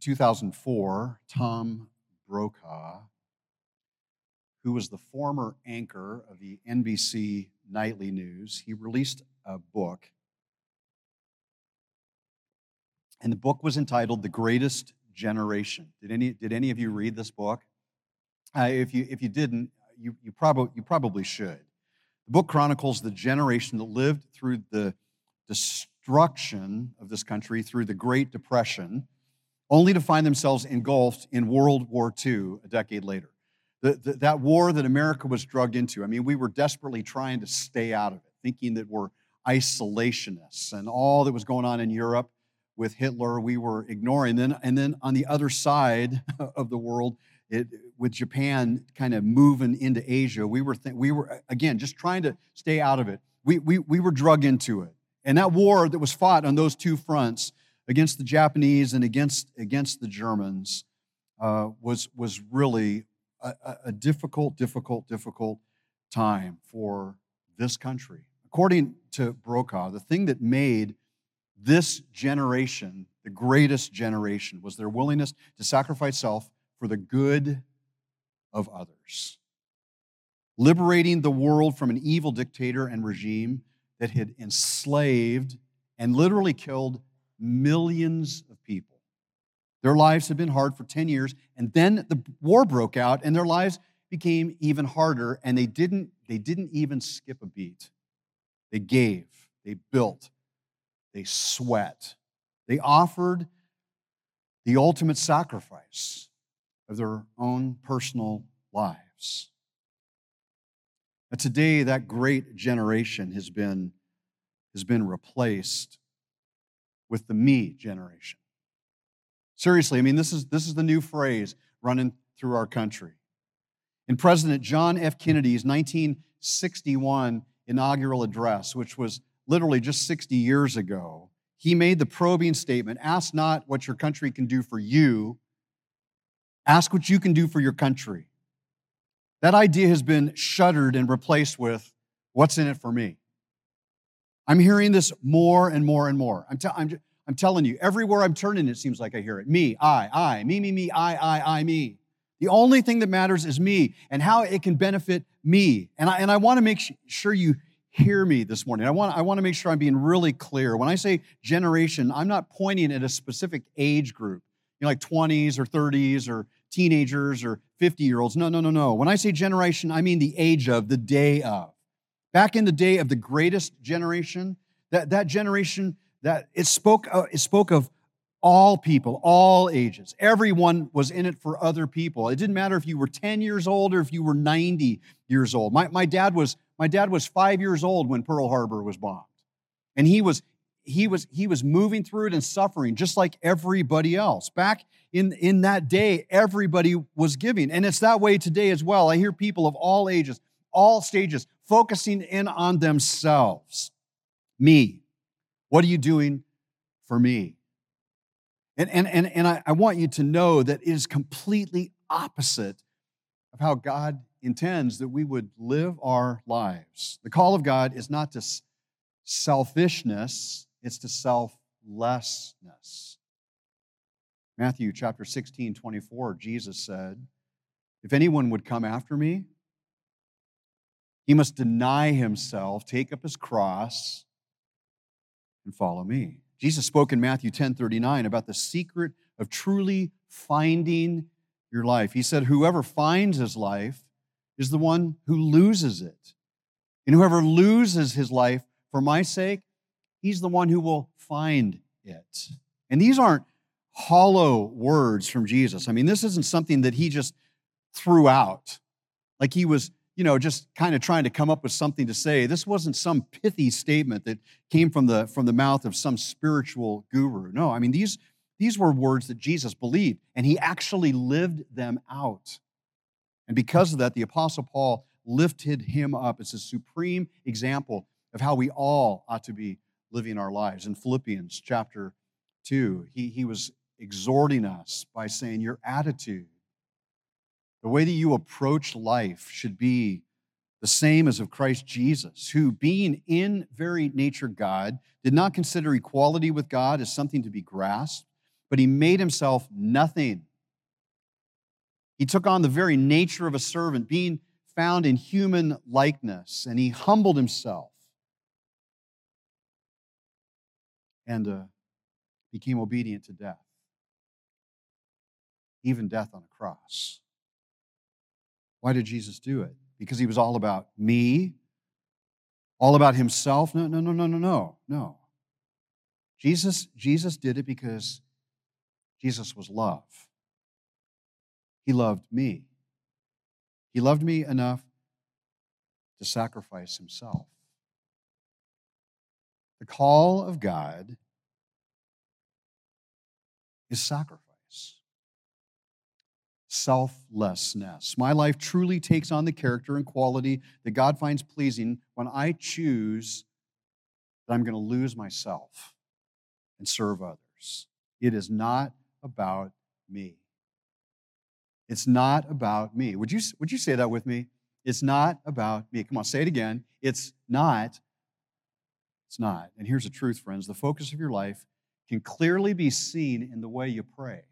In 2004, Tom Brokaw, who was the former anchor of the NBC Nightly News, he released a book. And the book was entitled The Greatest Generation. Did any, did any of you read this book? Uh, if, you, if you didn't, you, you, prob- you probably should. The book chronicles the generation that lived through the destruction of this country through the Great Depression, only to find themselves engulfed in World War II a decade later. The, the, that war that America was drugged into, I mean, we were desperately trying to stay out of it, thinking that we're isolationists and all that was going on in Europe with Hitler, we were ignoring. Then, and then on the other side of the world, it, with Japan kind of moving into Asia, we were, th- we were again, just trying to stay out of it. We, we, we were drugged into it. And that war that was fought on those two fronts against the Japanese and against, against the Germans uh, was, was really a, a difficult, difficult, difficult time for this country. According to Brokaw, the thing that made this generation the greatest generation was their willingness to sacrifice self for the good of others. Liberating the world from an evil dictator and regime that had enslaved and literally killed millions of people. Their lives had been hard for 10 years, and then the war broke out, and their lives became even harder, and they didn't, they didn't even skip a beat. They gave, they built, they sweat. They offered the ultimate sacrifice of their own personal lives. But today, that great generation has been, has been replaced with the me generation. Seriously, I mean, this is, this is the new phrase running through our country. In President John F. Kennedy's 1961 inaugural address, which was literally just 60 years ago, he made the probing statement Ask not what your country can do for you, ask what you can do for your country. That idea has been shuttered and replaced with what's in it for me. I'm hearing this more and more and more. I'm, i I'm, I'm telling you, everywhere I'm turning, it seems like I hear it. Me, I, I, me, me, me, I, I, I, me. The only thing that matters is me and how it can benefit me. And I, and I want to make sure you hear me this morning. I want, I want to make sure I'm being really clear. When I say generation, I'm not pointing at a specific age group, you know, like 20s or 30s or teenagers or 50 year olds. No, no, no, no. When I say generation, I mean the age of, the day of. Back in the day of the greatest generation, that, that generation, that it spoke, uh, it spoke of all people, all ages. Everyone was in it for other people. It didn't matter if you were 10 years old or if you were 90 years old. My, my dad was my dad was five years old when Pearl Harbor was bombed. And he was he was he was moving through it and suffering just like everybody else. Back in, in that day, everybody was giving. And it's that way today as well. I hear people of all ages, all stages, focusing in on themselves. Me. What are you doing for me? And, and, and, and I, I want you to know that it is completely opposite of how God intends that we would live our lives. The call of God is not to selfishness, it's to selflessness. Matthew chapter 16, 24, Jesus said, If anyone would come after me, he must deny himself, take up his cross, and follow me. Jesus spoke in Matthew 10 39 about the secret of truly finding your life. He said, Whoever finds his life is the one who loses it. And whoever loses his life for my sake, he's the one who will find it. And these aren't hollow words from Jesus. I mean, this isn't something that he just threw out. Like he was, you know, just kind of trying to come up with something to say. This wasn't some pithy statement that came from the from the mouth of some spiritual guru. No, I mean, these these were words that Jesus believed, and he actually lived them out. And because of that, the Apostle Paul lifted him up as a supreme example of how we all ought to be living our lives. In Philippians chapter 2, he, he was exhorting us by saying, Your attitude, the way that you approach life should be the same as of Christ Jesus, who, being in very nature God, did not consider equality with God as something to be grasped but he made himself nothing. He took on the very nature of a servant, being found in human likeness, and he humbled himself and uh, became obedient to death, even death on a cross. Why did Jesus do it? Because he was all about me, all about himself? No, no, no, no, no, no, no. Jesus, Jesus did it because Jesus was love. He loved me. He loved me enough to sacrifice himself. The call of God is sacrifice selflessness. My life truly takes on the character and quality that God finds pleasing when I choose that I'm going to lose myself and serve others. It is not about me. It's not about me. Would you, would you say that with me? It's not about me. Come on, say it again. It's not. It's not. And here's the truth, friends the focus of your life can clearly be seen in the way you pray.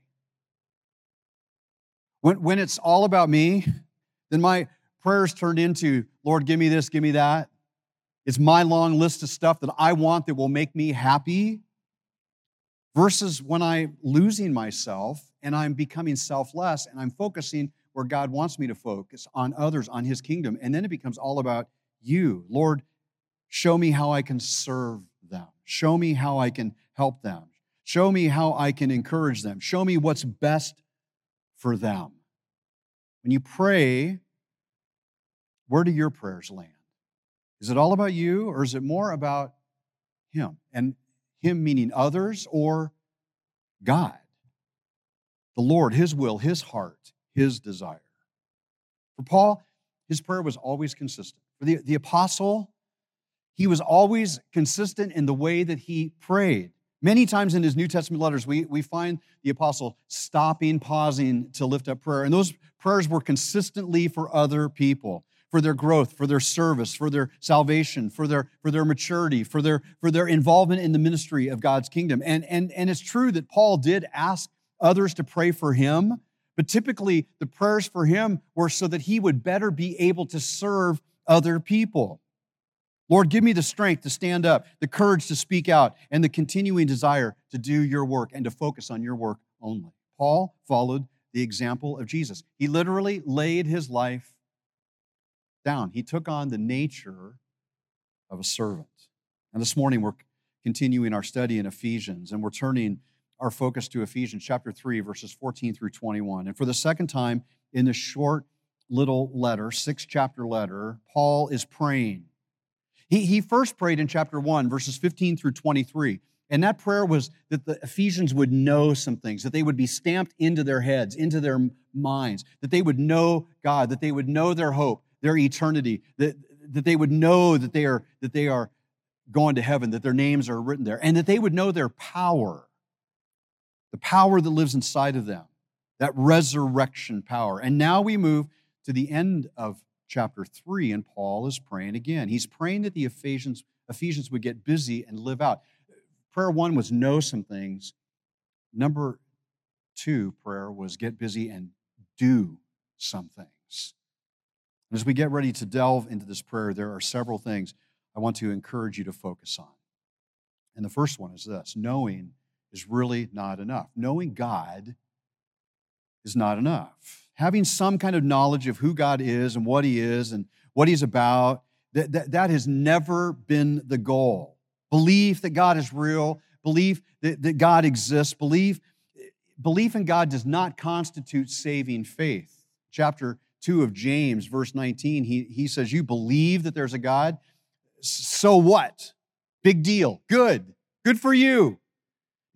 When, when it's all about me, then my prayers turned into, Lord, give me this, give me that. It's my long list of stuff that I want that will make me happy. Versus when I'm losing myself and I'm becoming selfless and I'm focusing where God wants me to focus on others, on His kingdom. And then it becomes all about you. Lord, show me how I can serve them. Show me how I can help them. Show me how I can encourage them. Show me what's best for them. When you pray, where do your prayers land? Is it all about you or is it more about Him? And Him meaning others or God? The Lord, His will, His heart, His desire. For Paul, his prayer was always consistent. For the, the apostle, he was always consistent in the way that he prayed. Many times in his New Testament letters, we, we find the apostle stopping, pausing to lift up prayer. And those prayers were consistently for other people, for their growth, for their service, for their salvation, for their, for their maturity, for their, for their involvement in the ministry of God's kingdom. And, and, and it's true that Paul did ask others to pray for him, but typically the prayers for him were so that he would better be able to serve other people. Lord, give me the strength to stand up, the courage to speak out, and the continuing desire to do your work and to focus on your work only. Paul followed the example of Jesus. He literally laid his life down, he took on the nature of a servant. And this morning we're continuing our study in Ephesians, and we're turning our focus to Ephesians chapter 3, verses 14 through 21. And for the second time in this short little letter, six chapter letter, Paul is praying he, he first prayed in chapter 1, verses 15 through 23. And that prayer was that the Ephesians would know some things, that they would be stamped into their heads, into their minds, that they would know God, that they would know their hope, their eternity, that, that they would know that they are that they are going to heaven, that their names are written there, and that they would know their power, the power that lives inside of them, that resurrection power. And now we move to the end of chapter 3, and Paul is praying again. He's praying that the Ephesians, Ephesians would get busy and live out. Prayer one was know some things. Number two prayer was get busy and do some things. And as we get ready to delve into this prayer, there are several things I want to encourage you to focus on. And the first one is this knowing is really not enough. Knowing God is not enough having some kind of knowledge of who God is and what He is and what He's about, that, that, that has never been the goal. Belief that God is real, belief that, that God exists, belief, belief in God does not constitute saving faith. Chapter 2 of James, verse 19, he, he says, You believe that there's a God? So what? Big deal. Good. Good for you.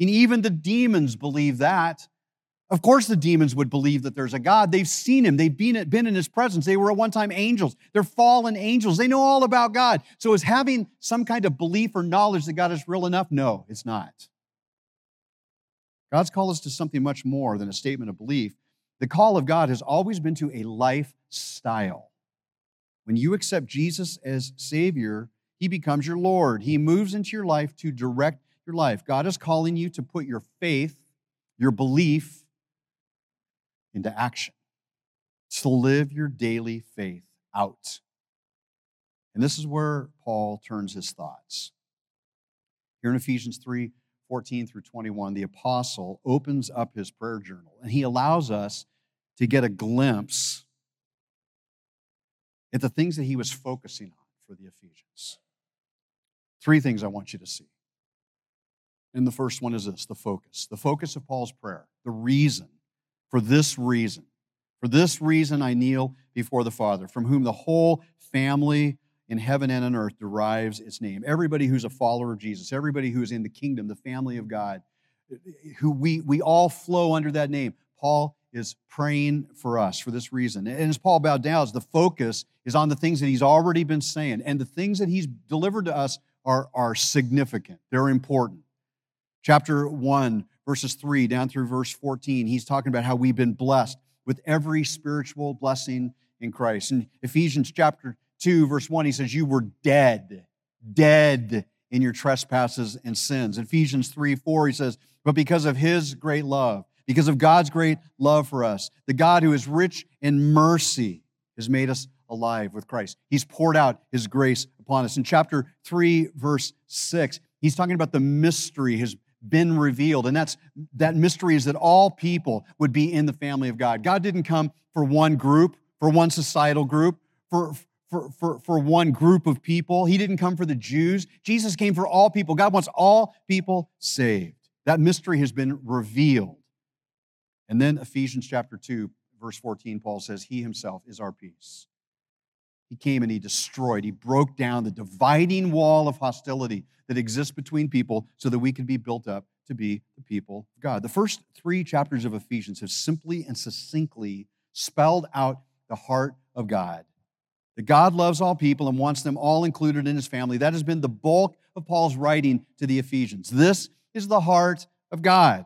And even the demons believe that. Of course, the demons would believe that there's a God. They've seen him, they've been, been in his presence. They were at one time angels, they're fallen angels. They know all about God. So, is having some kind of belief or knowledge that God is real enough? No, it's not. God's call is to something much more than a statement of belief. The call of God has always been to a lifestyle. When you accept Jesus as Savior, He becomes your Lord. He moves into your life to direct your life. God is calling you to put your faith your belief into action. To live your daily faith out. And this is where Paul turns his thoughts. Here in Ephesians 3 14 through 21, the apostle opens up his prayer journal and he allows us to get a glimpse at the things that he was focusing on for the Ephesians. Three things I want you to see. And the first one is this the focus. The focus of Paul's prayer, the reason, for this reason. For this reason I kneel before the Father, from whom the whole family in heaven and on earth derives its name. Everybody who's a follower of Jesus, everybody who's in the kingdom, the family of God, who we, we all flow under that name. Paul is praying for us for this reason. And as Paul bowed down, the focus is on the things that he's already been saying. And the things that he's delivered to us are, are significant, they're important. Chapter 1, verses 3 down through verse 14, he's talking about how we've been blessed with every spiritual blessing in Christ. In Ephesians chapter 2, verse 1, he says, You were dead, dead in your trespasses and sins. In Ephesians 3, 4, he says, But because of his great love, because of God's great love for us, the God who is rich in mercy has made us alive with Christ. He's poured out his grace upon us. In chapter 3, verse 6, he's talking about the mystery has been revealed. And that's that mystery is that all people would be in the family of God. God didn't come for one group, for one societal group, for, for, for, for one group of people. He didn't come for the Jews. Jesus came for all people. God wants all people saved. That mystery has been revealed. And then Ephesians chapter 2, verse 14, Paul says, He himself is our peace. He came and he destroyed, he broke down the dividing wall of hostility that exists between people so that we could be built up to be the people of God. The first three chapters of Ephesians have simply and succinctly spelled out the heart of God. That God loves all people and wants them all included in his family. That has been the bulk of Paul's writing to the Ephesians. This is the heart of God.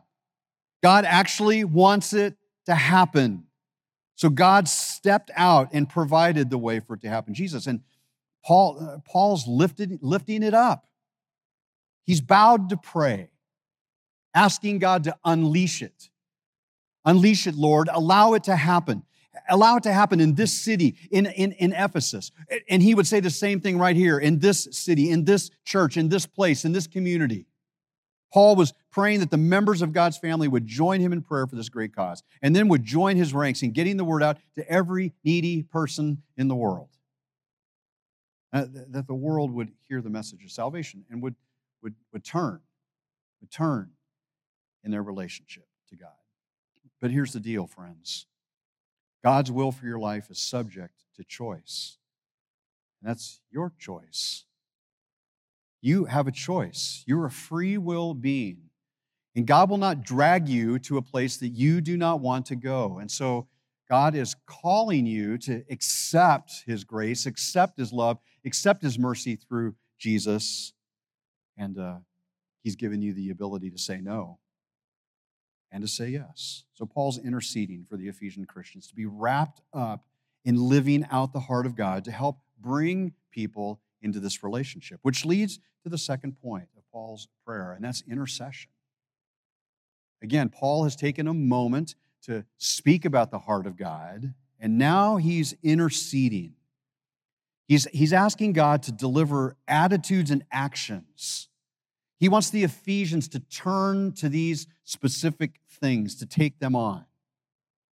God actually wants it to happen. So God stepped out and provided the way for it to happen. Jesus and Paul, uh, Paul's lifted, lifting it up. He's bowed to pray, asking God to unleash it. Unleash it, Lord. Allow it to happen. Allow it to happen in this city, in, in, in Ephesus. And he would say the same thing right here in this city, in this church, in this place, in this community. Paul was praying that the members of God's family would join him in prayer for this great cause and then would join his ranks in getting the word out to every needy person in the world. That the world would hear the message of salvation and would, would, would turn, would turn in their relationship to God. But here's the deal, friends God's will for your life is subject to choice. And that's your choice. You have a choice. You're a free will being. And God will not drag you to a place that you do not want to go. And so God is calling you to accept His grace, accept His love, accept His mercy through Jesus. And uh, He's given you the ability to say no and to say yes. So Paul's interceding for the Ephesian Christians to be wrapped up in living out the heart of God to help bring people into this relationship, which leads to the second point of Paul's prayer, and that's intercession. Again, Paul has taken a moment to speak about the heart of God, and now he's interceding. He's, he's asking God to deliver attitudes and actions. He wants the Ephesians to turn to these specific things, to take them on.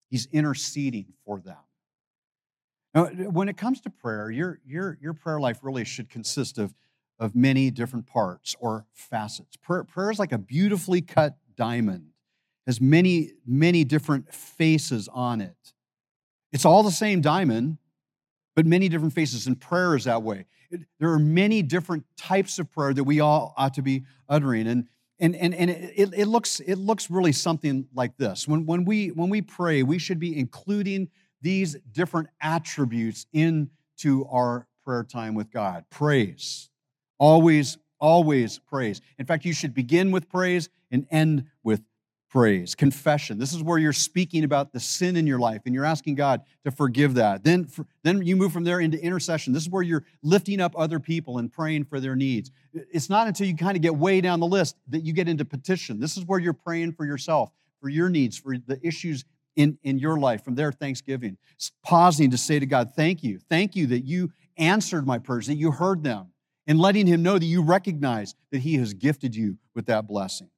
He's interceding for them. Now, when it comes to prayer, your, your, your prayer life really should consist of, of many different parts or facets. Prayer, prayer is like a beautifully cut diamond, has many, many different faces on it. It's all the same diamond, but many different faces, and prayer is that way. It, there are many different types of prayer that we all ought to be uttering. And and, and, and it, it, looks, it looks really something like this. When, when, we, when we pray, we should be including these different attributes into our prayer time with God. Praise. Always, always praise. In fact, you should begin with praise and end with praise. Confession. This is where you're speaking about the sin in your life and you're asking God to forgive that. Then, then you move from there into intercession. This is where you're lifting up other people and praying for their needs. It's not until you kind of get way down the list that you get into petition. This is where you're praying for yourself for your needs, for the issues in, in your life, from there thanksgiving. Pausing to say to God, Thank you. Thank you that you answered my prayers, that you heard them, and letting Him know that you recognize that He has gifted you with that blessing.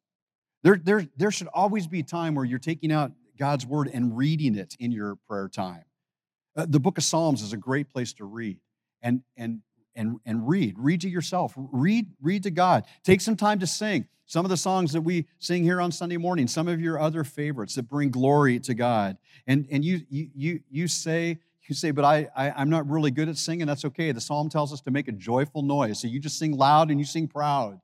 There, there, there should always be a time where you're taking out God's word and reading it in your prayer time. Uh, the book of Psalms is a great place to read and, and, and, and read. Read to yourself. Read, read to God. Take some time to sing. Some of the songs that we sing here on Sunday morning, some of your other favorites that bring glory to God. And, and you, you, you, say, you say, but I, I, I'm not really good at singing. That's okay. The psalm tells us to make a joyful noise. So you just sing loud and you sing proud.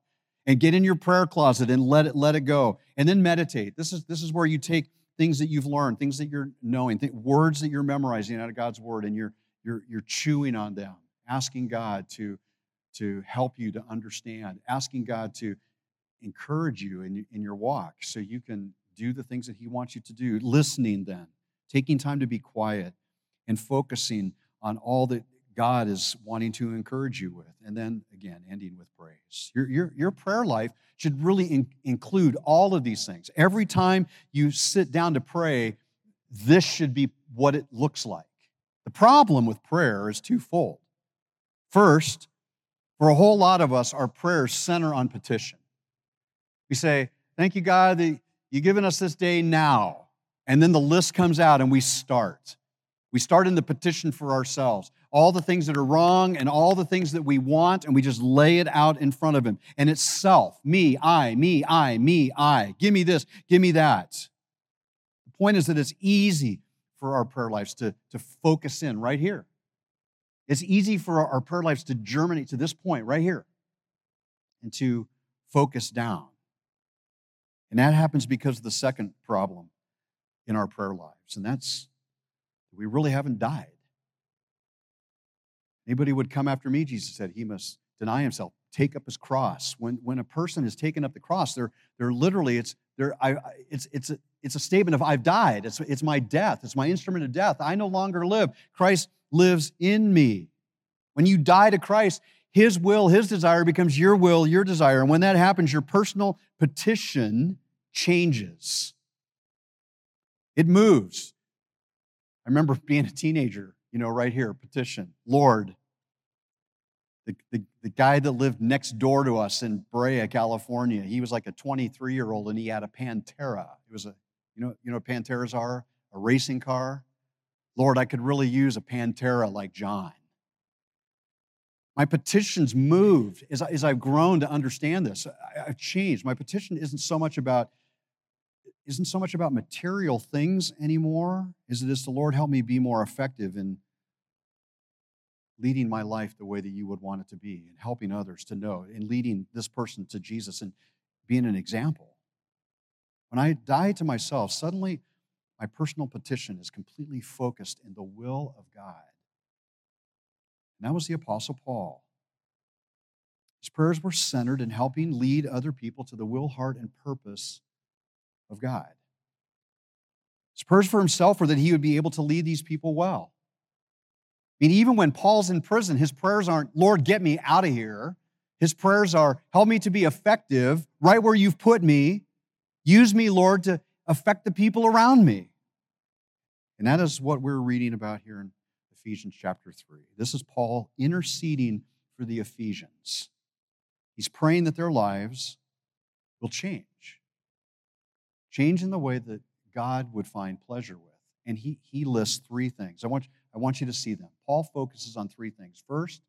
And get in your prayer closet and let it, let it go. And then meditate. This is, this is where you take things that you've learned, things that you're knowing, th- words that you're memorizing out of God's word, and you're, you're, you're chewing on them, asking God to, to help you to understand, asking God to encourage you in, in your walk so you can do the things that He wants you to do. Listening, then, taking time to be quiet and focusing on all that God is wanting to encourage you with. And then again, ending with praise. Your, your, your prayer life should really in, include all of these things. Every time you sit down to pray, this should be what it looks like. The problem with prayer is twofold. First, for a whole lot of us, our prayers center on petition. We say, Thank you, God, that you've given us this day now. And then the list comes out and we start. We start in the petition for ourselves, all the things that are wrong and all the things that we want, and we just lay it out in front of Him. And it's self, me, I, me, I, me, I. Give me this, give me that. The point is that it's easy for our prayer lives to, to focus in right here. It's easy for our prayer lives to germinate to this point right here and to focus down. And that happens because of the second problem in our prayer lives, and that's we really haven't died. Anybody would come after me, Jesus said, he must deny himself, take up his cross. When, when a person has taken up the cross, they're, they're literally, it's, they're, I, it's, it's, a, it's a statement of, I've died. It's, it's my death. It's my instrument of death. I no longer live. Christ lives in me. When you die to Christ, his will, his desire becomes your will, your desire. And when that happens, your personal petition changes. It moves. I remember being a teenager, you know, right here, petition, Lord, the, the, the guy that lived next door to us in Brea, California, he was like a 23 year old and he had a Pantera. It was a, you know, you know what Panteras are? A racing car. Lord, I could really use a Pantera like John. My petitions moved as, I, as I've grown to understand this. I, I've changed. My petition isn't so much about isn't so much about material things anymore as it is the Lord help me be more effective in leading my life the way that you would want it to be and helping others to know and leading this person to Jesus and being an example. When I die to myself, suddenly my personal petition is completely focused in the will of God. And that was the Apostle Paul. His prayers were centered in helping lead other people to the will, heart, and purpose of God. His prayers for himself were that he would be able to lead these people well. I mean, even when Paul's in prison, his prayers aren't, Lord, get me out of here. His prayers are, help me to be effective right where you've put me. Use me, Lord, to affect the people around me. And that is what we're reading about here in Ephesians chapter 3. This is Paul interceding for the Ephesians. He's praying that their lives will change change in the way that God would find pleasure with. And he, he lists three things. I want, I want you to see them. Paul focuses on three things. First,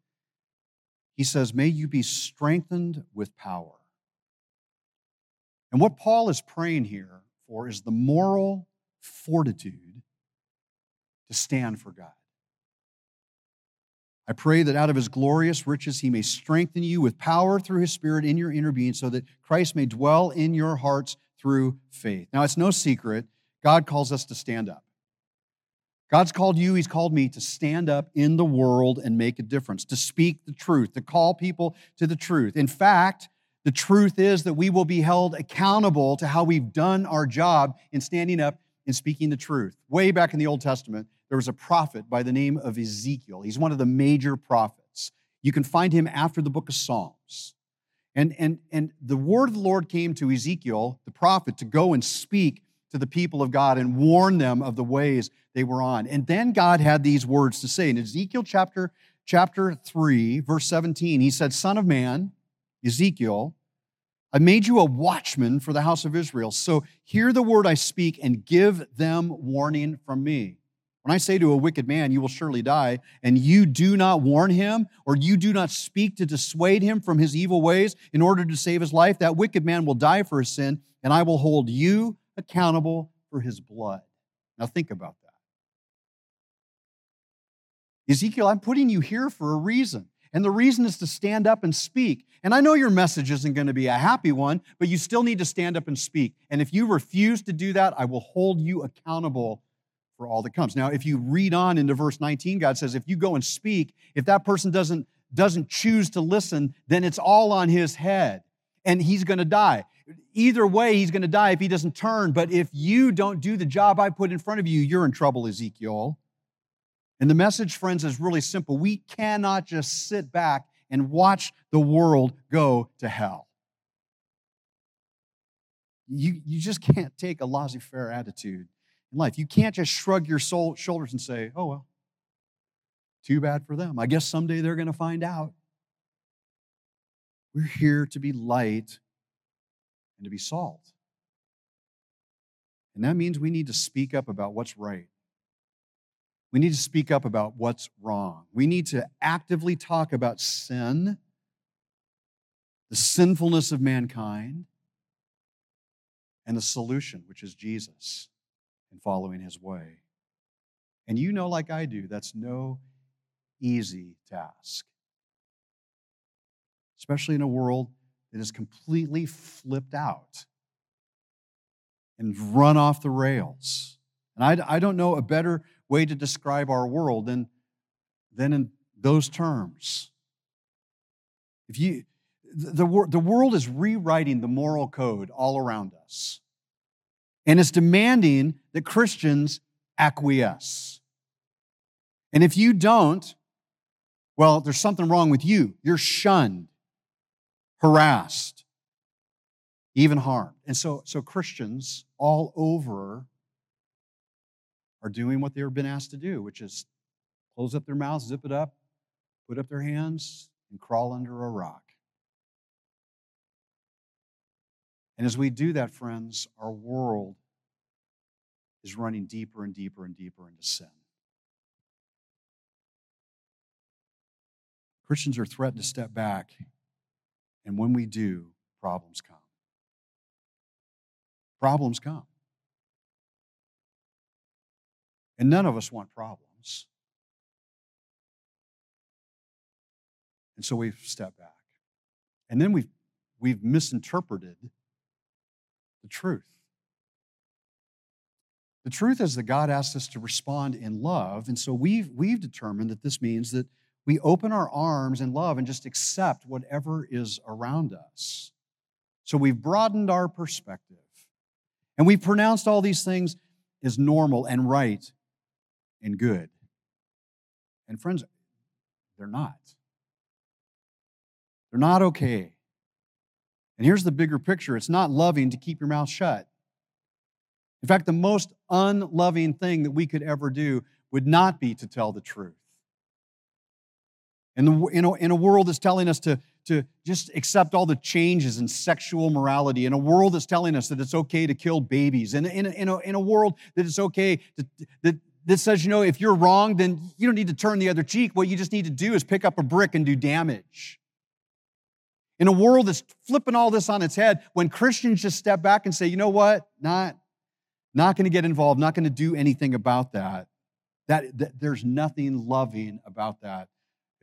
he says, May you be strengthened with power. And what Paul is praying here for is the moral fortitude to stand for God. I pray that out of his glorious riches he may strengthen you with power through his Spirit in your inner being, so that Christ may dwell in your hearts through faith. Now, it's no secret, God calls us to stand up. God's called you, He's called me to stand up in the world and make a difference, to speak the truth, to call people to the truth. In fact, the truth is that we will be held accountable to how we've done our job in standing up and speaking the truth. Way back in the Old Testament, there was a prophet by the name of Ezekiel. He's one of the major prophets. You can find him after the book of Psalms. And, and, and the word of the Lord came to Ezekiel, the prophet, to go and speak to the people of God and warn them of the ways they were on. And then God had these words to say in Ezekiel chapter, chapter 3, verse 17. He said, Son of man, Ezekiel, I made you a watchman for the house of Israel. So hear the word I speak and give them warning from me. When I say to a wicked man, You will surely die, and you do not warn him, or you do not speak to dissuade him from his evil ways in order to save his life, that wicked man will die for his sin, and I will hold you accountable for his blood. Now think about that. Ezekiel, I'm putting you here for a reason. And the reason is to stand up and speak. And I know your message isn't going to be a happy one, but you still need to stand up and speak. And if you refuse to do that, I will hold you accountable for all that comes. Now, if you read on into verse 19, God says, if you go and speak, if that person doesn't, doesn't choose to listen, then it's all on his head and he's going to die. Either way, he's going to die if he doesn't turn. But if you don't do the job I put in front of you, you're in trouble, Ezekiel. And the message, friends, is really simple. We cannot just sit back and watch the world go to hell. You, you just can't take a laissez faire attitude in life. You can't just shrug your soul, shoulders and say, oh, well, too bad for them. I guess someday they're going to find out. We're here to be light and to be salt. And that means we need to speak up about what's right. We need to speak up about what's wrong. We need to actively talk about sin, the sinfulness of mankind, and the solution, which is Jesus and following his way. And you know, like I do, that's no easy task, especially in a world that is completely flipped out and run off the rails. And I, I don't know a better way to describe our world than, than in those terms. If you, the, the, world is rewriting the moral code all around us. And it's demanding that Christians acquiesce. And if you don't, well, there's something wrong with you. You're shunned, harassed, even harmed. And so, so Christians all over are doing what they've been asked to do, which is close up their mouths, zip it up, put up their hands, and crawl under a rock. And as we do that, friends, our world is running deeper and deeper and deeper into sin. Christians are threatened to step back, and when we do, problems come. Problems come. And none of us want problems. And so we've stepped back. And then we've, we've misinterpreted the truth. The truth is that God asks us to respond in love. And so we've, we've determined that this means that we open our arms in love and just accept whatever is around us. So we've broadened our perspective. And we've pronounced all these things as normal and right and good. And friends, they're not. They're not okay. And here's the bigger picture it's not loving to keep your mouth shut. In fact, the most unloving thing that we could ever do would not be to tell the truth. In, the, in, a, in a world that's telling us to, to just accept all the changes in sexual morality, in a world that's telling us that it's okay to kill babies, in, in, a, in, a, in a world that it's okay to, that, that says, you know, if you're wrong, then you don't need to turn the other cheek. What you just need to do is pick up a brick and do damage in a world that's flipping all this on its head, when Christians just step back and say, you know what, not, not going to get involved, not going to do anything about that, that, that, there's nothing loving about that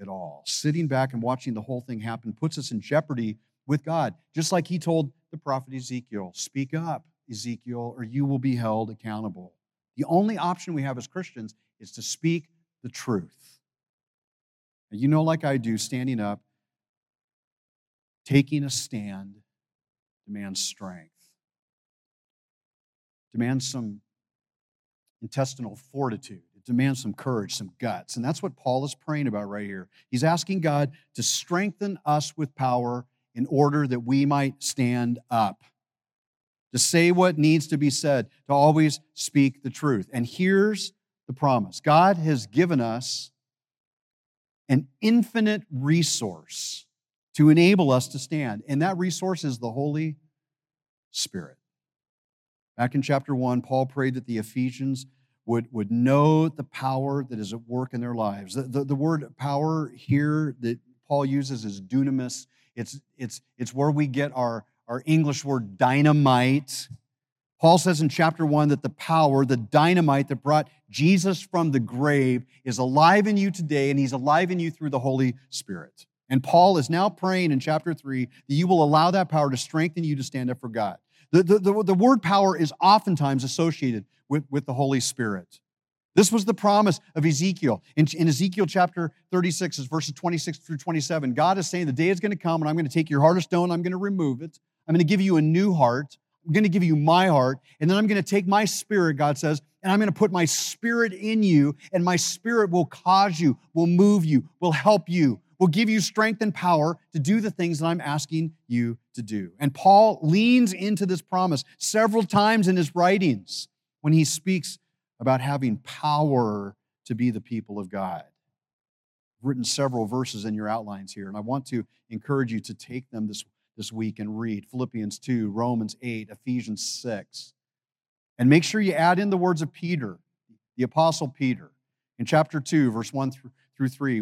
at all. Sitting back and watching the whole thing happen puts us in jeopardy with God, just like he told the prophet Ezekiel, speak up, Ezekiel, or you will be held accountable. The only option we have as Christians is to speak the truth. And you know, like I do, standing up Taking a stand demands strength, demands some intestinal fortitude. It demands some courage, some guts. And that's what Paul is praying about right here. He's asking God to strengthen us with power in order that we might stand up. To say what needs to be said, to always speak the truth. And here's the promise God has given us an infinite resource to enable us to stand, and that resource is the Holy Spirit. Back in chapter 1, Paul prayed that the Ephesians would, would know the power that is at work in their lives. The, the, the word power here that Paul uses is dunamis. It's, it's, it's where we get our, our English word dynamite. Paul says in chapter 1 that the power, the dynamite that brought Jesus from the grave, is alive in you today, and he's alive in you through the Holy Spirit. And Paul is now praying in chapter 3 that you will allow that power to strengthen you to stand up for God. The, the, the, the word power is oftentimes associated with, with the Holy Spirit. This was the promise of Ezekiel. In, in, Ezekiel chapter 36, verses 26 through 27, God is saying, The day is going to come, and I'm going to take your of stone, I'm going to remove it. I'm going to give you a new heart. I'm going to give you my heart. And then I'm going to take my spirit, God says, and I'm going to put my spirit in you, and my spirit will cause you, will move you, will help you, will give you strength and power to do the things that I'm asking you to do. And Paul leans into this promise several times in his writings when he speaks about having power to be the people of God. I've written several verses in your outlines here, and I want to encourage you to take them this, this week and read Philippians 2, Romans 8, Ephesians 6. And make sure you add in the words of Peter, the Apostle Peter, in chapter 2, verse 1 through, through 3,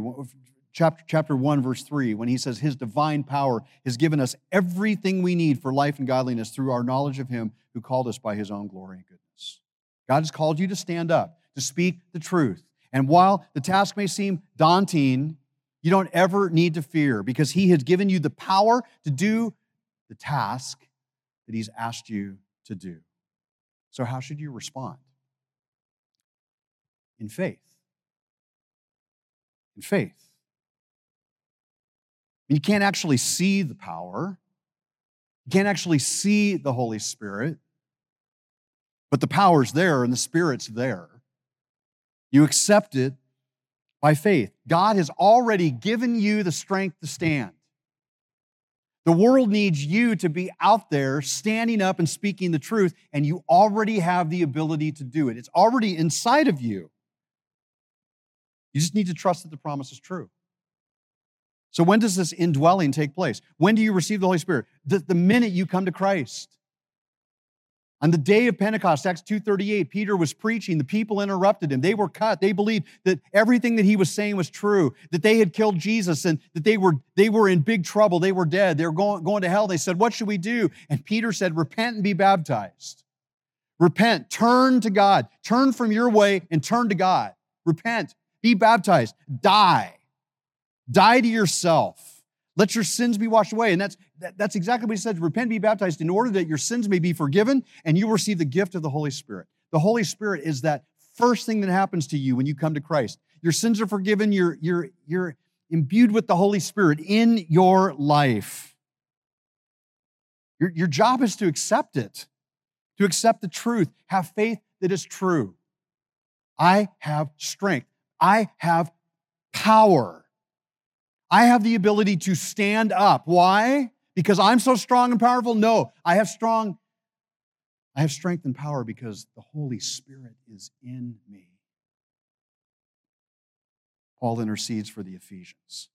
chapter, chapter 1, verse 3, when he says, His divine power has given us everything we need for life and godliness through our knowledge of Him who called us by His own glory and goodness. God has called you to stand up, to speak the truth. And while the task may seem daunting, you don't ever need to fear because He has given you the power to do the task that He's asked you to do. So, how should you respond? In faith. In faith. You can't actually see the power. You can't actually see the Holy Spirit, but the power's there and the Spirit's there. You accept it by faith. God has already given you the strength to stand. The world needs you to be out there standing up and speaking the truth, and you already have the ability to do it. It's already inside of you. You just need to trust that the promise is true. So, when does this indwelling take place? When do you receive the Holy Spirit? The, the minute you come to Christ. On the day of Pentecost, Acts 2:38, Peter was preaching. The people interrupted him. They were cut. They believed that everything that he was saying was true, that they had killed Jesus and that they were, they were in big trouble. They were dead. They were going, going to hell. They said, What should we do? And Peter said, Repent and be baptized. Repent, turn to God. Turn from your way and turn to God. Repent, be baptized, die. Die to yourself. Let your sins be washed away. And that's, that, that's exactly what he said. Repent, be baptized in order that your sins may be forgiven and you receive the gift of the Holy Spirit. The Holy Spirit is that first thing that happens to you when you come to Christ. Your sins are forgiven. You're, you're, you're imbued with the Holy Spirit in your life. Your, your job is to accept it, to accept the truth, have faith that is true. I have strength. I have power. I have the ability to stand up. Why? Because I'm so strong and powerful? No, I have strong, I have strength and power because the Holy Spirit is in me. Paul intercedes for the Ephesians.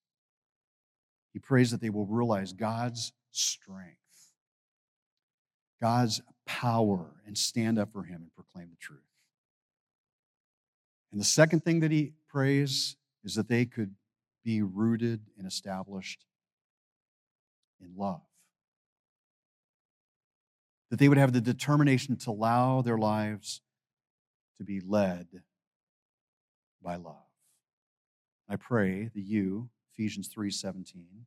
He prays that they will realize God's strength, God's power, and stand up for Him and proclaim the truth. And the second thing that he prays is that they could be rooted and established in love. That they would have the determination to allow their lives to be led by love. I pray that you, Ephesians 3:17,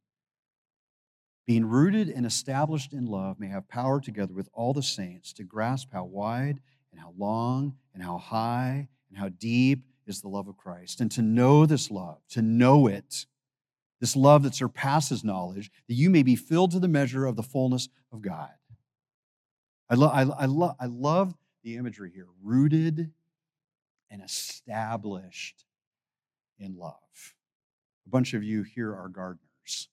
being rooted and established in love, may have power together with all the saints to grasp how wide and how long and how high and how deep is the love of Christ. And to know this love, to know it, this love that surpasses knowledge, that you may be filled to the measure of the fullness of God. I, lo- I, I, lo- I love the imagery here rooted and established in love. A bunch of you here are gardeners.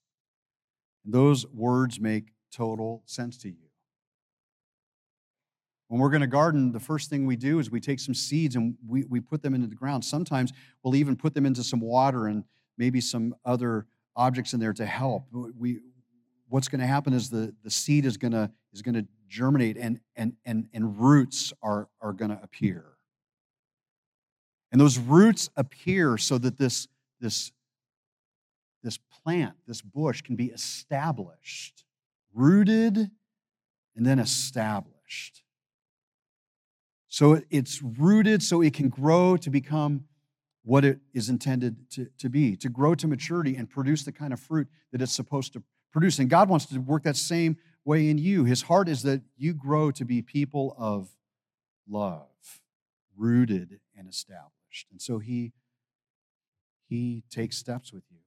Those words make total sense to you. When we're going to garden, the first thing we do is we take some seeds and we, we put them into the ground. Sometimes we'll even put them into some water and maybe some other objects in there to help. We, what's going to happen is the, the seed is going to is going to germinate and, and, and, and roots are, are going to appear. And those roots appear so that this, this, this plant, this bush, can be established, rooted, and then established. So it's rooted so it can grow to become what it is intended to, to be, to grow to maturity and produce the kind of fruit that it's supposed to produce. And God wants to work that same way in you. His heart is that you grow to be people of love, rooted and established. And so he, he takes steps with you.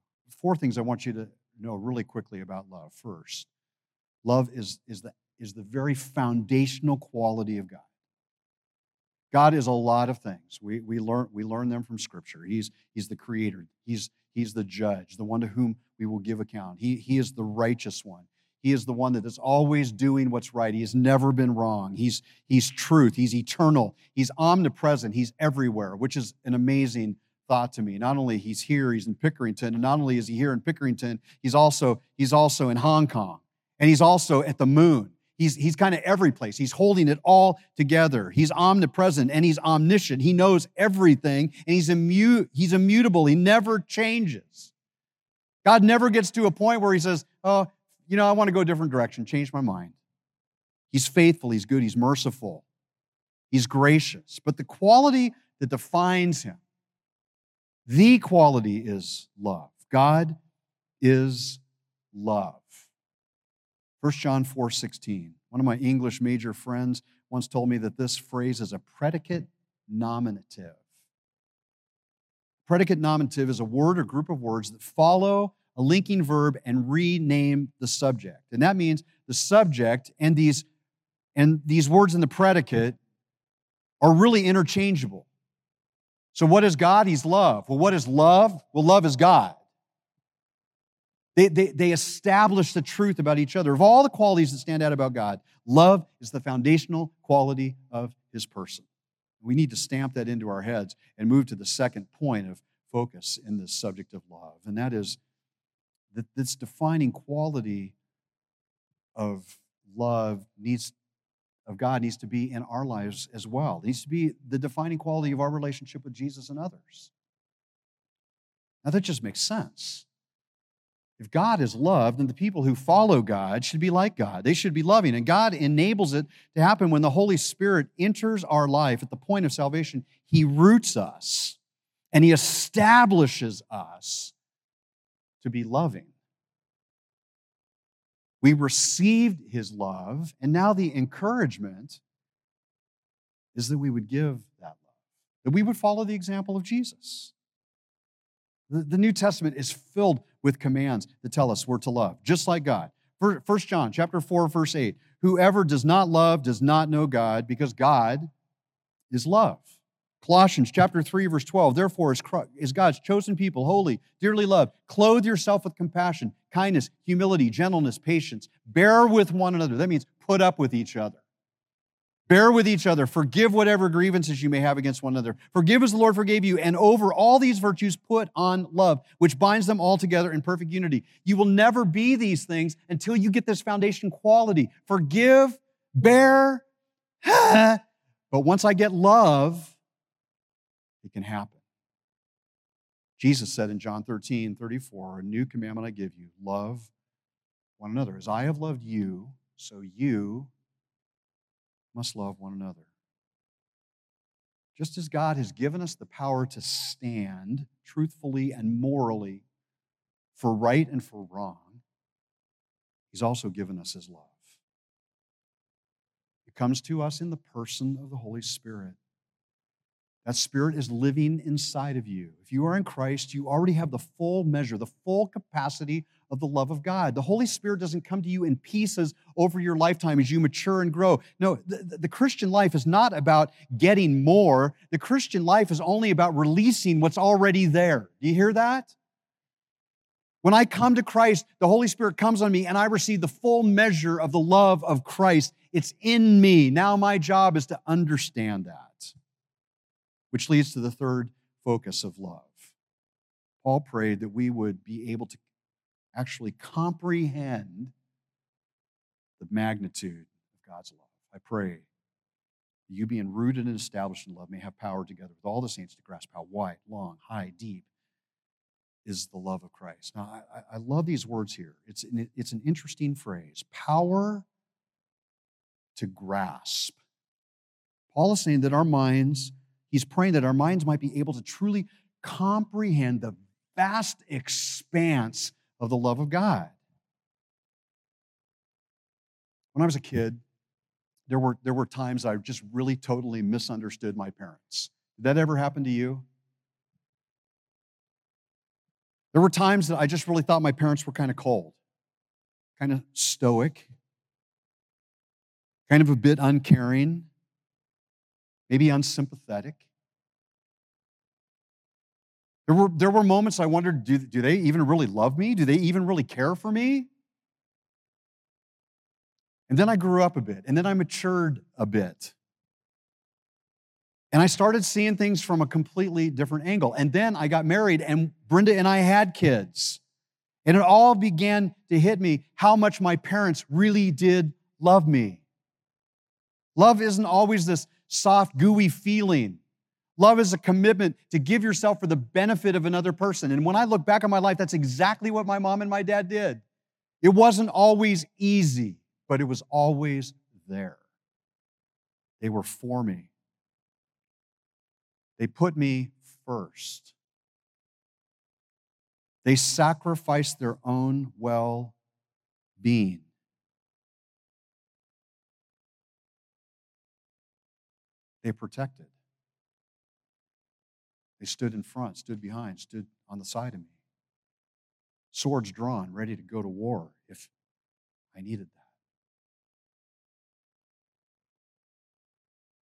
Four things I want you to know really quickly about love. First, love is, is, the, is the very foundational quality of God. God is a lot of things. We, we, learn, we learn them from Scripture. He's, he's the creator, he's, he's the judge, the one to whom we will give account. He, he is the righteous one. He is the one that is always doing what's right. He has never been wrong. He's, he's truth. He's eternal. He's omnipresent. He's everywhere, which is an amazing thought to me. Not only he's here, he's in Pickerington, and not only is he here in Pickerington, he's also, he's also in Hong Kong. And he's also at the moon. He's, he's kind of every place. He's holding it all together. He's omnipresent and he's omniscient. He knows everything and he's, immu- he's immutable. He never changes. God never gets to a point where he says, Oh, you know, I want to go a different direction, change my mind. He's faithful, he's good, he's merciful, he's gracious. But the quality that defines him, the quality is love. God is love. 1 John 4 16. One of my English major friends once told me that this phrase is a predicate nominative. Predicate nominative is a word or group of words that follow a linking verb and rename the subject. And that means the subject and these and these words in the predicate are really interchangeable. So what is God? He's love. Well, what is love? Well, love is God. They, they, they establish the truth about each other. Of all the qualities that stand out about God, love is the foundational quality of his person. We need to stamp that into our heads and move to the second point of focus in this subject of love, and that is that this defining quality of love needs of God needs to be in our lives as well. It needs to be the defining quality of our relationship with Jesus and others. Now that just makes sense. If God is loved, then the people who follow God should be like God. They should be loving. And God enables it to happen when the Holy Spirit enters our life at the point of salvation. He roots us and He establishes us to be loving. We received His love, and now the encouragement is that we would give that love, that we would follow the example of Jesus. The, New Testament is filled with commands that tell us we're to love, just like God. First John chapter 4, verse 8. Whoever does not love does not know God, because God is love. Colossians chapter 3, verse 12. Therefore, is God's chosen people, holy, dearly loved, clothe yourself with compassion, kindness, humility, gentleness, patience. Bear with one another. That means put up with each other. Bear with each other. Forgive whatever grievances you may have against one another. Forgive as the Lord forgave you. And over all these virtues, put on love, which binds them all together in perfect unity. You will never be these things until you get this foundation quality. Forgive, bear. but once I get love, it can happen. Jesus said in John 13, 34, A new commandment I give you love one another. As I have loved you, so you must love one another. Just as God has given us the power to stand truthfully and morally for right and for wrong, He's also given us His love. It comes to us in the person of the Holy Spirit. That Spirit is living inside of you. If you are in Christ, you already have the full measure, the full capacity of the love of God. The Holy Spirit doesn't come to you in pieces over your lifetime as you mature and grow. No, the, the, Christian life is not about getting more. The Christian life is only about releasing what's already there. Do you hear that? When I come to Christ, the Holy Spirit comes on me and I receive the full measure of the love of Christ It's in me. Now my job is to understand that. Which leads to the third focus of love. Paul prayed that we would be able to actually comprehend the magnitude of God's love. I pray you being rooted and established in love may have power together with all the saints to grasp how wide, long, high, deep is the love of Christ. Now, I, I love these words here. It's an, it's an interesting phrase power to grasp. Paul is saying that our minds, he's praying that our minds might be able to truly comprehend the vast expanse of the love of God. When I was a kid, there were, there were times I just really totally misunderstood my parents. Did that ever happen to you? There were times that I just really thought my parents were kind of cold, kind of stoic, kind of a bit uncaring, maybe unsympathetic. There were, there were moments I wondered do, do they even really love me? Do they even really care for me? And then I grew up a bit, and then I matured a bit. And I started seeing things from a completely different angle. And then I got married, and Brenda and I had kids. And it all began to hit me how much my parents really did love me. Love isn't always this soft, gooey feeling. Love is a commitment to give yourself for the benefit of another person. And when I look back on my life, that's exactly what my mom and my dad did. It wasn't always easy but it was always there. They were for me. They put me first. They sacrificed their own well being. They protected. They stood in front, stood behind, stood on the side of me. Swords drawn, ready to go to war if I needed that.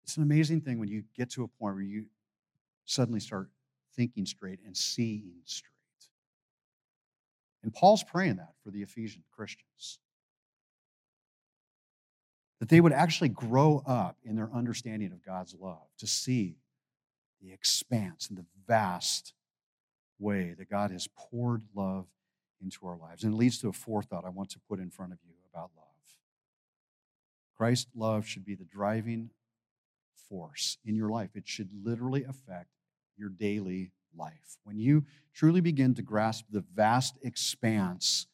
It's an amazing thing when you get to a point where you suddenly start thinking straight and seeing straight. And Paul's praying that for the Ephesian Christians. That they would actually grow up in their understanding of God's love, to see the expanse and the vast way that God has poured love into our lives. And it leads to a fourth thought I want to put in front of you about love. Christ's love should be the driving force in your life. It should literally affect your daily life. When you truly begin to grasp the vast expanse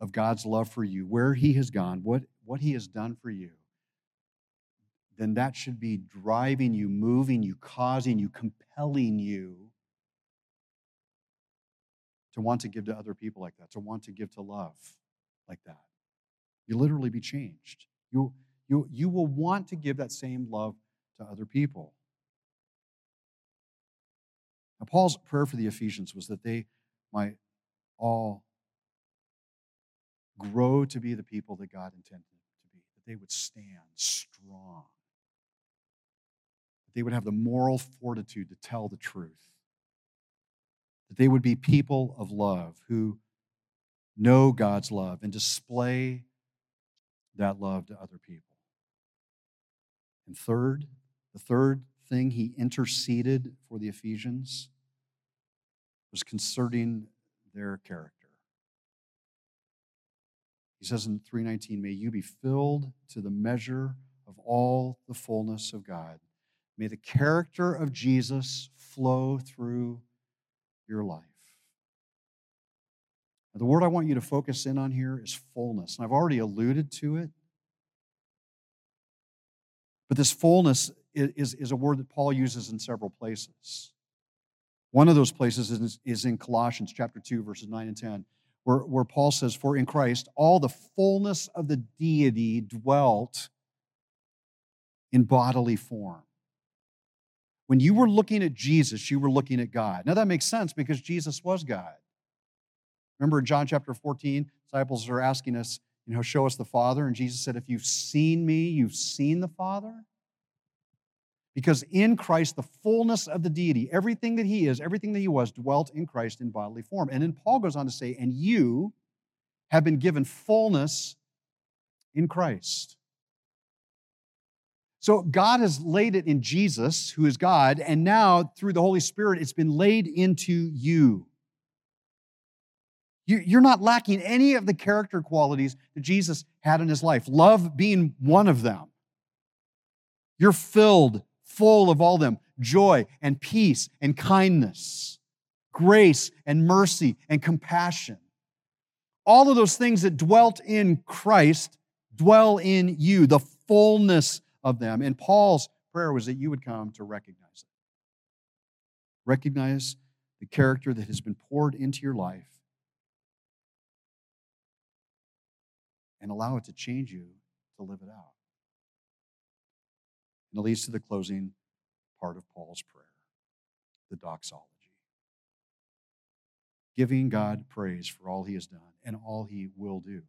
of God's love for you, where He has gone, what, what He has done for you, then that should be driving you, moving you, causing you, compelling you to want to give to other people like that, to want to give to love like that. You literally be changed. You you, you will want to give that same love to other people. Now, Paul's prayer for the Ephesians was that they might all grow to be the people that God intended them to be, that they would stand strong, they would have the moral fortitude to tell the truth, that they would be people of love who know God's love and display that love to other people. And third, the third thing he interceded for the Ephesians was concerning their character. He says in 319, May you be filled to the measure of all the fullness of God. May the character of Jesus flow through your life. Now, the word I want you to focus in on here is fullness. And I've already alluded to it but this fullness is, is a word that Paul uses in several places. One of those places is, is in Colossians chapter 2, verses 9 and 10, where, where Paul says, For in Christ all the fullness of the deity dwelt in bodily form. When you were looking at Jesus, you were looking at God. Now that makes sense because Jesus was God. Remember in John chapter 14, disciples are asking us, you know, show us the Father. And Jesus said, if you've seen me, you've seen the Father. Because in Christ, the fullness of the deity, everything that he is, everything that he was, dwelt in Christ in bodily form. And then Paul goes on to say, and you have been given fullness in Christ. So God has laid it in Jesus, who is God, and now through the Holy Spirit, it's been laid into you. You're not lacking any of the character qualities that Jesus had in his life, love being one of them. You're filled, full of all them joy and peace and kindness, grace and mercy and compassion. All of those things that dwelt in Christ dwell in you, the fullness of them. And Paul's prayer was that you would come to recognize it. Recognize the character that has been poured into your life and allow it to change you to live it out. And it leads to the closing part of Paul's prayer, the doxology. Giving God praise for all he has done and all he will do.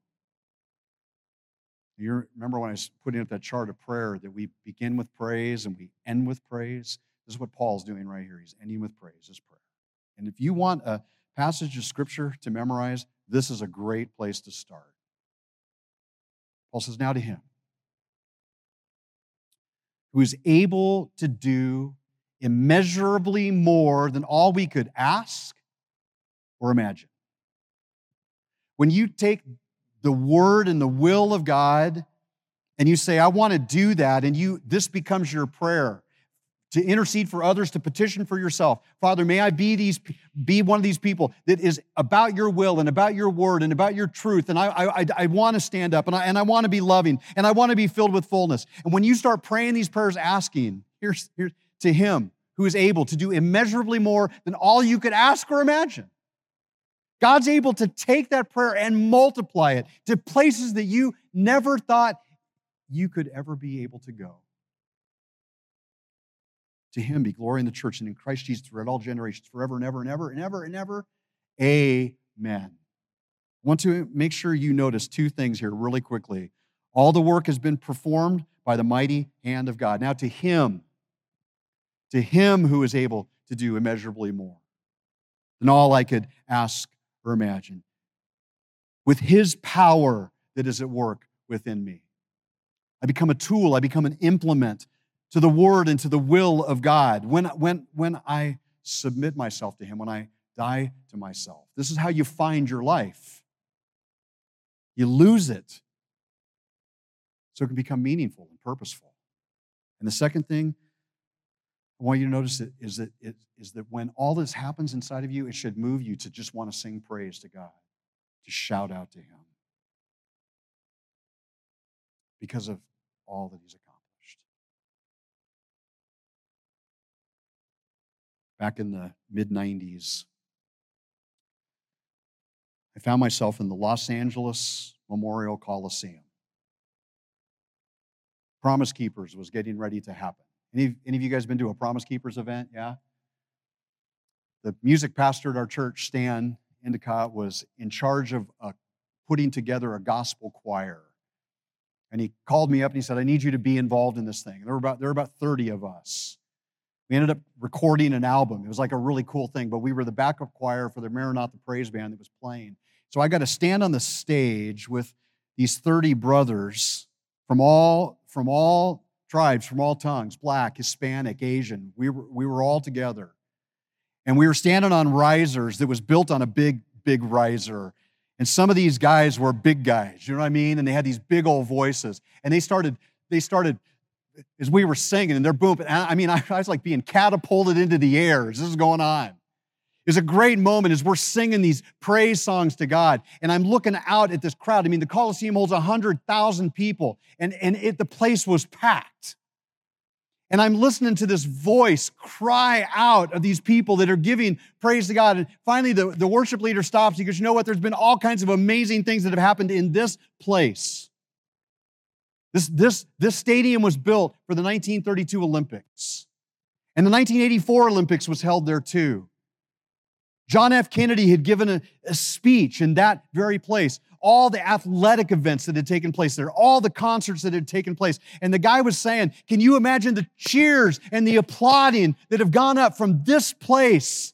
You remember when I was putting up that chart of prayer that we begin with praise and we end with praise? This is what Paul's doing right here. He's ending with praise, his prayer. And if you want a passage of scripture to memorize, this is a great place to start. Paul says, Now to him who is able to do immeasurably more than all we could ask or imagine. When you take the word and the will of God and you say, I want to do that, and you this becomes your prayer to intercede for others, to petition for yourself. Father, may I be these be one of these people that is about your will and about your word and about your truth. And I I, I want to stand up and I and I want to be loving and I want to be filled with fullness. And when you start praying these prayers, asking, here's, here's to him who is able to do immeasurably more than all you could ask or imagine. God's able to take that prayer and multiply it to places that you never thought you could ever be able to go. To him be glory in the church and in Christ Jesus throughout all generations, forever and ever and ever and ever and ever. Amen. I want to make sure you notice two things here really quickly. All the work has been performed by the mighty hand of God. Now, to him, to him who is able to do immeasurably more than all I could ask or imagine, with his power that is at work within me. I become a tool, I become an implement to the word and to the will of God, when, when, when I submit myself to Him, when I die to myself. This is how you find your life. You lose it so it can become meaningful and purposeful. And the second thing I want you to notice is that, it, is that when all this happens inside of you, it should move you to just want to sing praise to God, to shout out to Him because of all that He's accomplished. back in the mid 90s. I found myself in the Los Angeles Memorial Coliseum. Promise Keepers was getting ready to happen. Any, any of you guys been to a Promise Keepers event? Yeah? The music pastor at our church, Stan Endicott, was in charge of uh, putting together a gospel choir. And he called me up and he said, I need you to be involved in this thing. There were about, there were about 30 of us. We ended up recording an album. It was like a really cool thing, but we were the backup choir for the Maranatha Praise Band that was playing. So I got to stand on the stage with these 30 brothers from all, from all tribes, from all tongues black, Hispanic, Asian. We were, we were all together. And we were standing on risers that was built on a big, big riser. And some of these guys were big guys, you know what I mean? And they had these big old voices. And they started, they started as we were singing and they're booming. I mean, I, was like being catapulted into the air as this is going on. It's a great moment as we're singing these praise songs to God. And I'm looking out at this crowd. I mean, the Coliseum holds 100,000 people, and, and it, the place was packed. And I'm listening to this voice cry out of these people that are giving praise to God. And finally, the, the worship leader stops. Goes, You know what? There's been all kinds of amazing things that have happened in this place. This, this, this stadium was built for the 1932 Olympics. And the 1984 Olympics was held there too. John F. Kennedy had given a, a, speech in that very place. All the athletic events that had taken place there, all the concerts that had taken place. And the guy was saying, Can you imagine the cheers and the applauding that have gone up from this place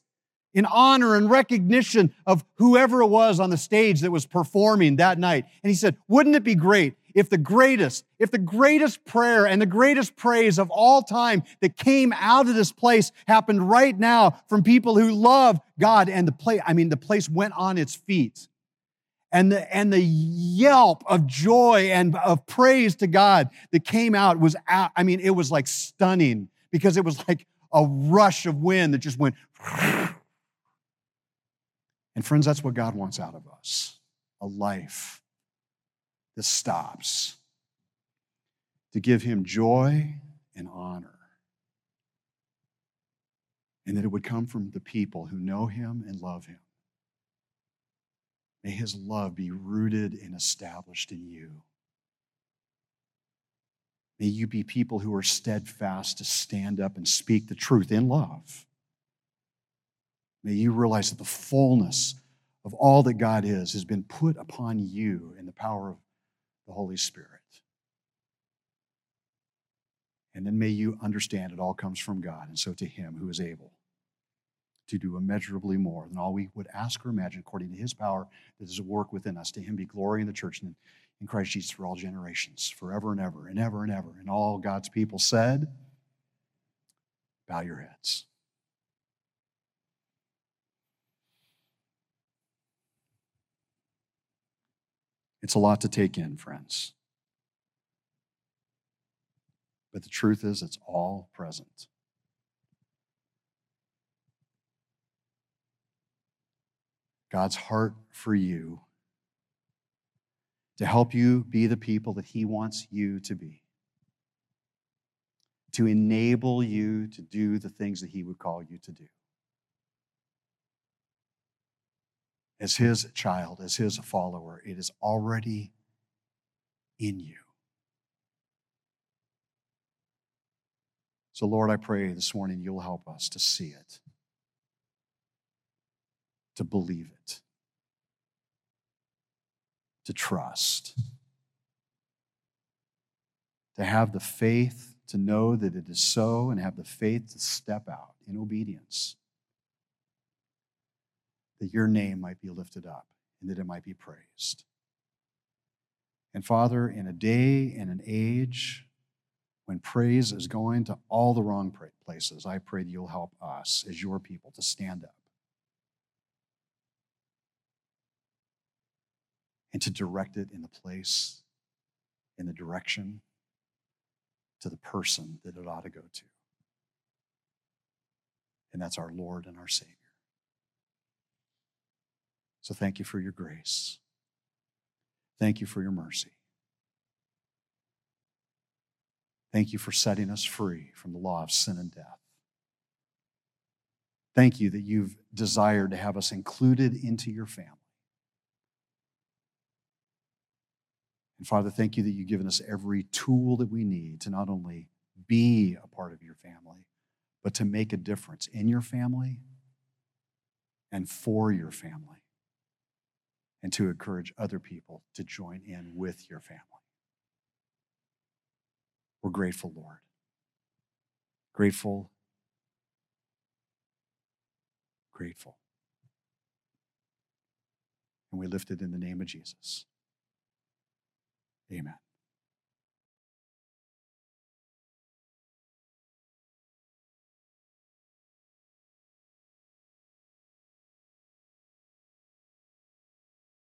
in honor and recognition of whoever it was on the stage that was performing that night. And he said, Wouldn't it be great if the greatest, if the greatest prayer and the greatest praise of all time that came out of this place happened right now from people who love God and the place, I mean, the place went on its feet. And the, and the yelp of joy and of praise to God that came out was out. I mean, it was like stunning because it was like a rush of wind that just went. And friends, that's what God wants out of us a life that stops to give him joy and honor. And that it would come from the people who know him and love him. May his love be rooted and established in you. May you be people who are steadfast to stand up and speak the truth in love. May you realize that the fullness of all that God is has been put upon you in the power of the Holy Spirit. And then may you understand it all comes from God, and so to Him who is able to do immeasurably more than all we would ask or imagine according to His power that is at work within us. To Him be glory in the church and in Christ Jesus for all generations, forever and ever, and ever and ever. And all God's people said, Bow your heads. It's a lot to take in, friends. But the truth is, it's all present. God's heart for you to help you be the people that He wants you to be, to enable you to do the things that He would call you to do. As his child, as his follower. It is already in you. So, Lord, I pray this morning you'll help us to see it, to believe it, to trust, to have the faith to know that it is so, and have the faith to step out in obedience that your name might be lifted up and that it might be praised. And Father, in a day and an age when praise is going to all the wrong places, I pray that you'll help us as your people to stand up and to direct it in the place, in the direction, to the person that it ought to go to. And that's our Lord and our Savior. So thank you for your grace. Thank you for your mercy. Thank you for setting us free from the law of sin and death. Thank you that you've desired to have us included into your family. And Father, thank you that you've given us every tool that we need to not only be a part of your family, but to make a difference in your family and for your family and to encourage other people to join in with your family. We're grateful, Lord. Grateful. Grateful. And we lift it in the name of Jesus. Amen.